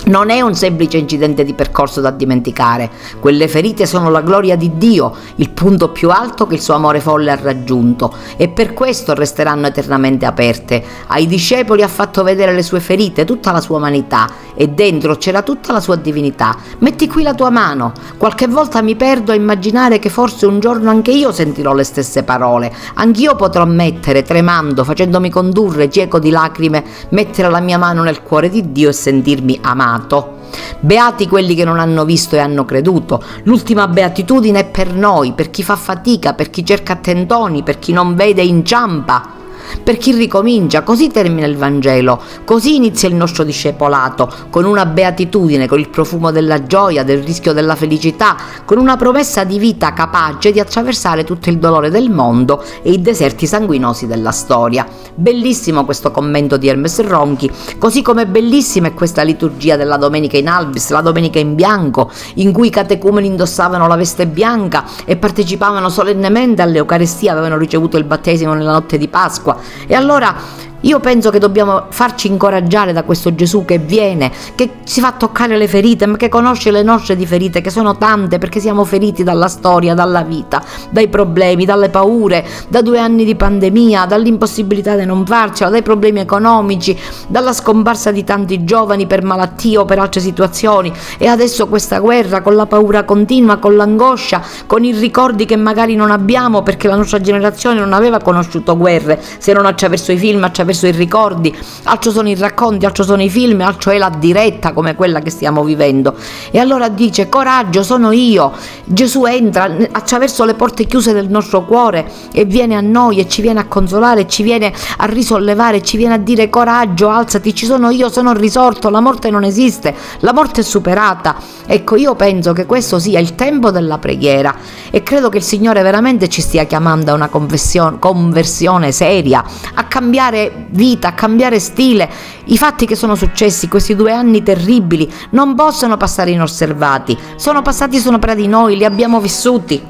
Non è un semplice incidente di percorso da dimenticare, quelle ferite sono la gloria di Dio, il punto più alto che il suo amore folle ha raggiunto. E per questo resteranno eternamente aperte. Ai discepoli ha fatto vedere le sue ferite, tutta la sua umanità e dentro c'era tutta la sua divinità. Metti qui la tua mano, qualche volta mi perdo a immaginare che forse un giorno anche io sentirò le stesse parole, anch'io potrò mettere, tremando, facendomi condurre, cieco di lacrime, mettere la mia mano nel cuore di Dio e sentirmi amato amato. Beati quelli che non hanno visto e hanno creduto. L'ultima beatitudine è per noi, per chi fa fatica, per chi cerca tentoni, per chi non vede e inciampa per chi ricomincia. Così termina il Vangelo, così inizia il nostro discepolato, con una beatitudine, con il profumo della gioia, del rischio della felicità, con una promessa di vita capace di attraversare tutto il dolore del mondo e i deserti sanguinosi della storia. Bellissimo questo commento di Hermes Ronchi, così come bellissima è questa liturgia della domenica in albis, la domenica in bianco, in cui i catecumeni indossavano la veste bianca e partecipavano solennemente all'Eucarestia, avevano ricevuto il battesimo nella notte di Pasqua e allora io penso che dobbiamo farci incoraggiare da questo Gesù che viene, che si fa toccare le ferite, ma che conosce le nostre di ferite, che sono tante perché siamo feriti dalla storia, dalla vita, dai problemi, dalle paure, da due anni di pandemia, dall'impossibilità di non farcela, dai problemi economici, dalla scomparsa di tanti giovani per malattie o per altre situazioni. E adesso questa guerra con la paura continua, con l'angoscia, con i ricordi che magari non abbiamo perché la nostra generazione non aveva conosciuto guerre, se non attraverso i film, attraverso attraverso i ricordi, altro sono i racconti, altro sono i film, altro è la diretta come quella che stiamo vivendo. E allora dice, coraggio, sono io. Gesù entra attraverso le porte chiuse del nostro cuore e viene a noi e ci viene a consolare, ci viene a risollevare, ci viene a dire coraggio, alzati, ci sono io, sono risorto, la morte non esiste, la morte è superata. Ecco, io penso che questo sia il tempo della preghiera e credo che il Signore veramente ci stia chiamando a una conversione seria, a cambiare vita, a cambiare stile. I fatti che sono successi, questi due anni terribili, non possono passare inosservati. Sono passati sopra di noi, li abbiamo vissuti.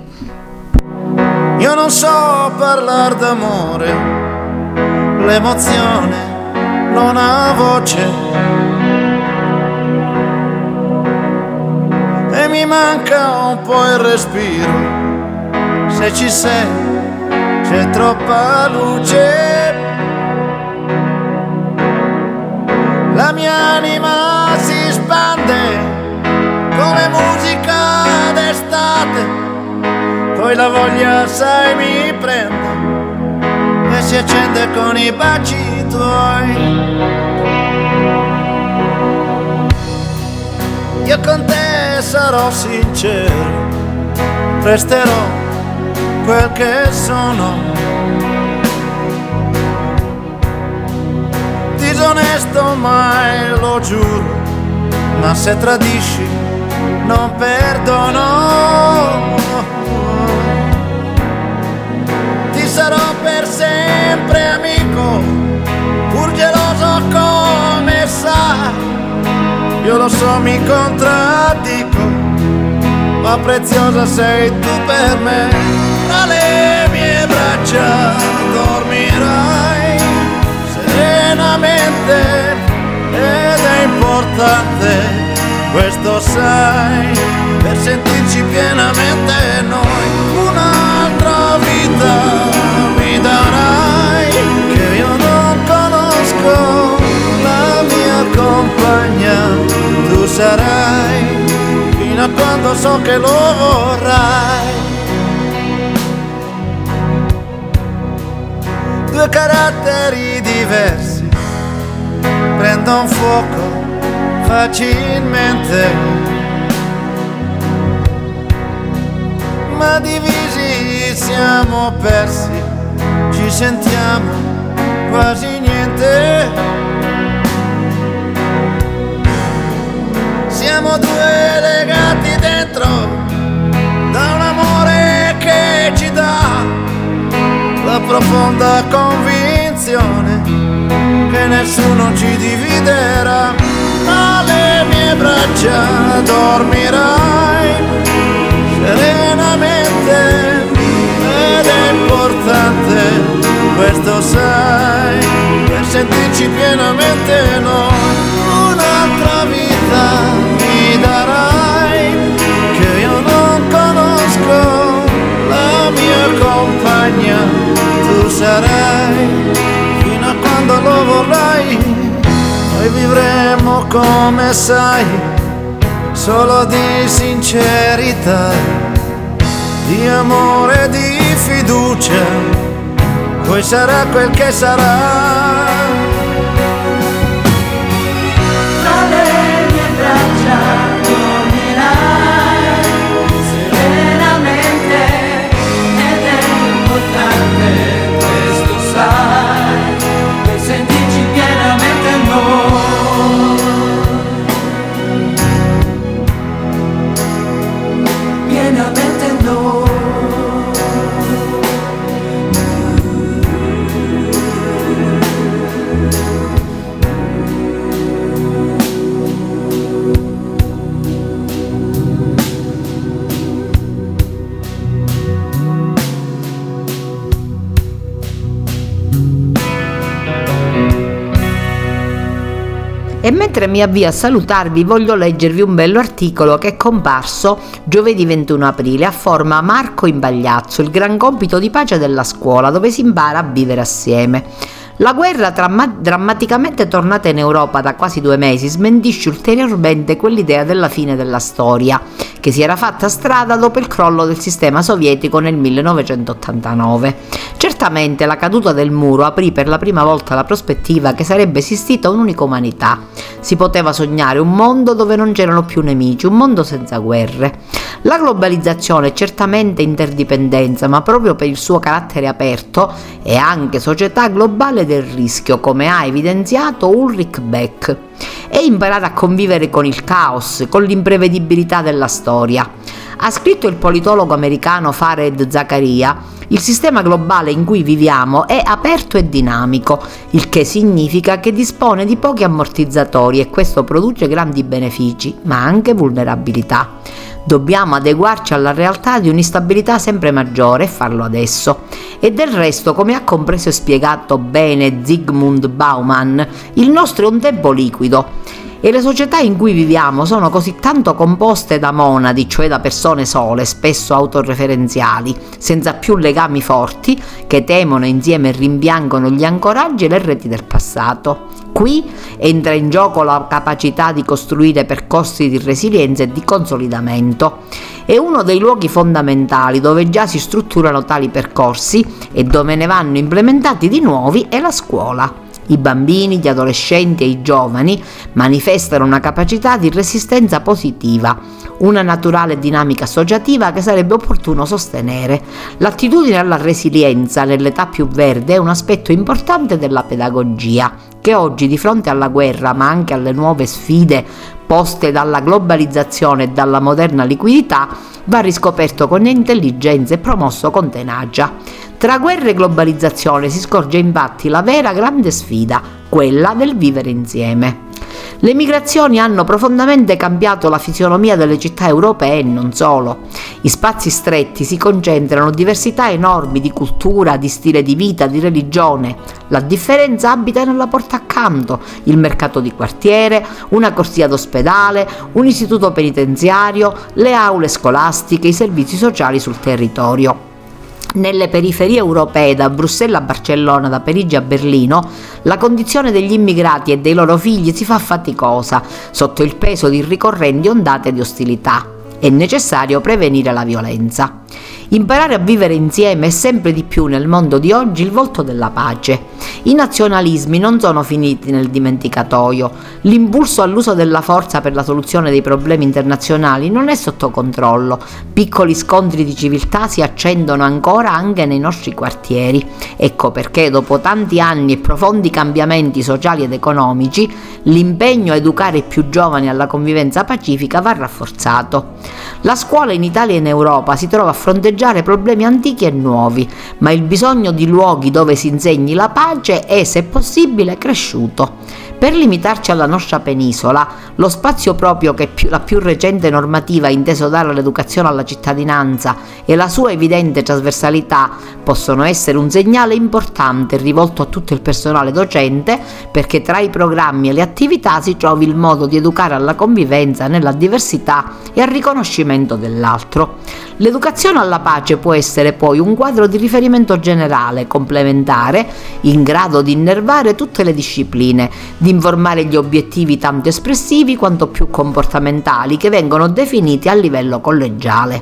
Io non so parlare d'amore, l'emozione non ha voce. E mi manca un po' il respiro. Se ci sei, c'è troppa luce. La mia anima si spande come musica d'estate, poi la voglia sai mi prende e si accende con i baci tuoi. Io con te sarò sincero, resterò quel che sono disonesto mai, lo giuro, ma se tradisci non perdono. Ti sarò per sempre amico, pur geloso come sai. Io lo so, mi contraddico, ma preziosa sei tu per me. Tra le mie braccia dormirai serenamente ed è importante, questo sai, per sentirci pienamente noi un'altra vita mi darai che io non conosco, la mia compagna tu sarai fino a quando so che lo vorrai. due caratteri diversi prendono fuoco facilmente, ma divisi siamo persi, ci sentiamo quasi niente. Siamo due legati dentro da un amore che ci dà la profonda convinzione che nessuno ci dividerà. Alle mie braccia dormirai serenamente ed è importante, questo sai, per sentirci pienamente noi. Un'altra vita mi darai che io non conosco, la mia compagna tu sarai quando lo vorrai. Noi vivremo come sai, solo di sincerità, di amore, di fiducia, poi sarà quel che sarà. E mentre mi avvio a salutarvi voglio leggervi un bello articolo che è comparso giovedì 21 aprile a forma Marco Imbagliazzo, il gran compito di pace della scuola dove si impara a vivere assieme. La guerra dramma- drammaticamente tornata in Europa da quasi due mesi smentisce ulteriormente quell'idea della fine della storia, che si era fatta strada dopo il crollo del sistema sovietico nel 1989. Certamente la caduta del muro aprì per la prima volta la prospettiva che sarebbe esistita un'unica umanità. Si poteva sognare un mondo dove non c'erano più nemici, un mondo senza guerre. La globalizzazione è certamente interdipendenza, ma proprio per il suo carattere aperto è anche società globale del rischio, come ha evidenziato Ulrich Beck, e imparare a convivere con il caos, con l'imprevedibilità della storia. Ha scritto il politologo americano Fared Zakaria, il sistema globale in cui viviamo è aperto e dinamico, il che significa che dispone di pochi ammortizzatori e questo produce grandi benefici, ma anche vulnerabilità. Dobbiamo adeguarci alla realtà di un'instabilità sempre maggiore e farlo adesso. E del resto, come ha compreso e spiegato bene Zygmunt Bauman, il nostro è un tempo liquido e le società in cui viviamo sono così tanto composte da monadi, cioè da persone sole, spesso autoreferenziali, senza più legami forti, che temono insieme e rimpiangono gli ancoraggi e le reti del passato. Qui entra in gioco la capacità di costruire percorsi di resilienza e di consolidamento. È uno dei luoghi fondamentali dove già si strutturano tali percorsi e dove ne vanno implementati di nuovi è la scuola. I bambini, gli adolescenti e i giovani manifestano una capacità di resistenza positiva, una naturale dinamica associativa che sarebbe opportuno sostenere. L'attitudine alla resilienza nell'età più verde è un aspetto importante della pedagogia, che oggi di fronte alla guerra, ma anche alle nuove sfide poste dalla globalizzazione e dalla moderna liquidità, va riscoperto con intelligenza e promosso con tenacia. Tra guerra e globalizzazione si scorge infatti la vera grande sfida, quella del vivere insieme. Le migrazioni hanno profondamente cambiato la fisionomia delle città europee e non solo. I spazi stretti si concentrano diversità enormi di cultura, di stile di vita, di religione. La differenza abita nella porta accanto, il mercato di quartiere, una corsia d'ospedale, un istituto penitenziario, le aule scolastiche, i servizi sociali sul territorio. Nelle periferie europee, da Bruxelles a Barcellona, da Parigi a Berlino, la condizione degli immigrati e dei loro figli si fa faticosa sotto il peso di ricorrenti ondate di ostilità. È necessario prevenire la violenza. Imparare a vivere insieme è sempre di più nel mondo di oggi il volto della pace. I nazionalismi non sono finiti nel dimenticatoio. L'impulso all'uso della forza per la soluzione dei problemi internazionali non è sotto controllo. Piccoli scontri di civiltà si accendono ancora anche nei nostri quartieri. Ecco perché dopo tanti anni e profondi cambiamenti sociali ed economici, l'impegno a educare i più giovani alla convivenza pacifica va rafforzato. La scuola in Italia e in Europa si trova a fronteggiare problemi antichi e nuovi, ma il bisogno di luoghi dove si insegni la pace e, se possibile, cresciuto. Per limitarci alla nostra penisola, lo spazio proprio che più, la più recente normativa ha inteso dare all'educazione alla cittadinanza e la sua evidente trasversalità possono essere un segnale importante rivolto a tutto il personale docente perché tra i programmi e le attività si trovi il modo di educare alla convivenza nella diversità e al riconoscimento dell'altro. L'educazione alla pace può essere poi un quadro di riferimento generale, complementare, in grado di innervare tutte le discipline, di informare gli obiettivi tanto espressivi quanto più comportamentali che vengono definiti a livello collegiale.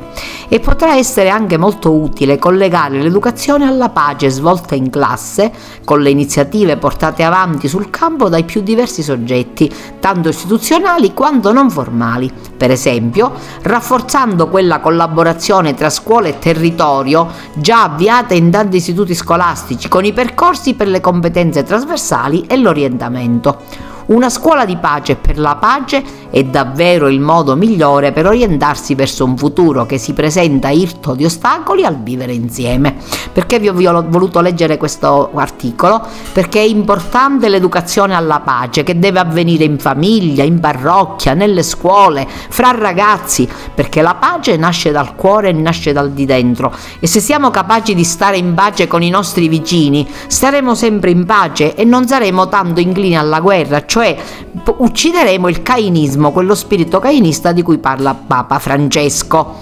E potrà essere anche molto utile collegare l'educazione alla pace svolta in classe con le iniziative portate avanti sul campo dai più diversi soggetti, tanto istituzionali quanto non formali. Per esempio, rafforzando quella collaborazione tra scuola e territorio già avviata in tanti istituti scolastici con i percorsi per le competenze trasversali e l'orientamento. Una scuola di pace per la pace è davvero il modo migliore per orientarsi verso un futuro che si presenta irto di ostacoli al vivere insieme. Perché vi ho voluto leggere questo articolo? Perché è importante l'educazione alla pace che deve avvenire in famiglia, in parrocchia, nelle scuole, fra ragazzi, perché la pace nasce dal cuore e nasce dal di dentro e se siamo capaci di stare in pace con i nostri vicini, staremo sempre in pace e non saremo tanto inclini alla guerra, cioè uccideremo il cainismo, quello spirito cainista di cui parla Papa Francesco.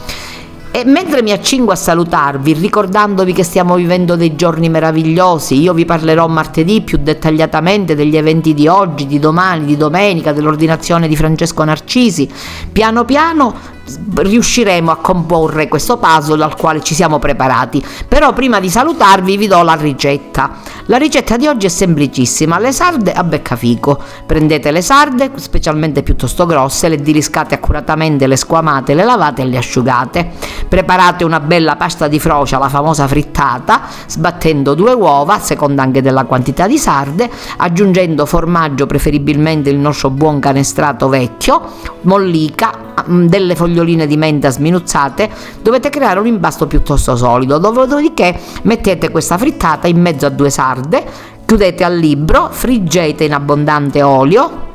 E mentre mi accingo a salutarvi, ricordandovi che stiamo vivendo dei giorni meravigliosi, io vi parlerò martedì più dettagliatamente degli eventi di oggi, di domani, di domenica, dell'ordinazione di Francesco Narcisi. Piano piano riusciremo a comporre questo puzzle al quale ci siamo preparati. Però prima di salutarvi vi do la ricetta. La ricetta di oggi è semplicissima, le sarde a beccafico. Prendete le sarde, specialmente piuttosto grosse, le diriscate accuratamente, le squamate, le lavate e le asciugate. Preparate una bella pasta di frocia, la famosa frittata, sbattendo due uova, a seconda anche della quantità di sarde, aggiungendo formaggio, preferibilmente il nostro buon canestrato vecchio, mollica, Mm, delle foglioline di menta sminuzzate, dovete creare un impasto piuttosto solido, dopodiché mettete questa frittata in mezzo a due sarde, chiudete al libro, friggete in abbondante olio,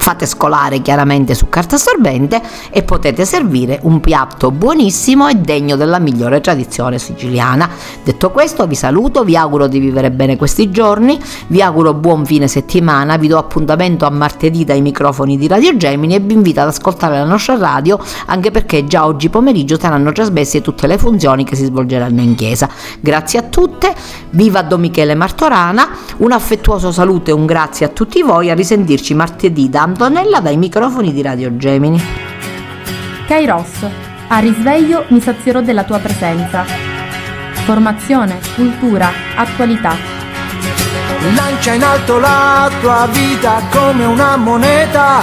fate scolare chiaramente su carta assorbente e potete servire un piatto buonissimo e degno della migliore tradizione siciliana. Detto questo vi saluto, vi auguro di vivere bene questi giorni, vi auguro buon fine settimana, vi do appuntamento a martedì dai microfoni di Radio Gemini e vi invito ad ascoltare la nostra radio anche perché già oggi pomeriggio saranno trasmesse tutte le funzioni che si svolgeranno in chiesa. Grazie a tutte, viva Don Michele Martorana, un affettuoso saluto e un grazie a tutti voi, a risentirci martedì da Antonella dai microfoni di Radio Gemini. Kairos, a risveglio mi sazierò della tua presenza. Formazione, cultura, attualità. Lancia in alto la tua vita come una moneta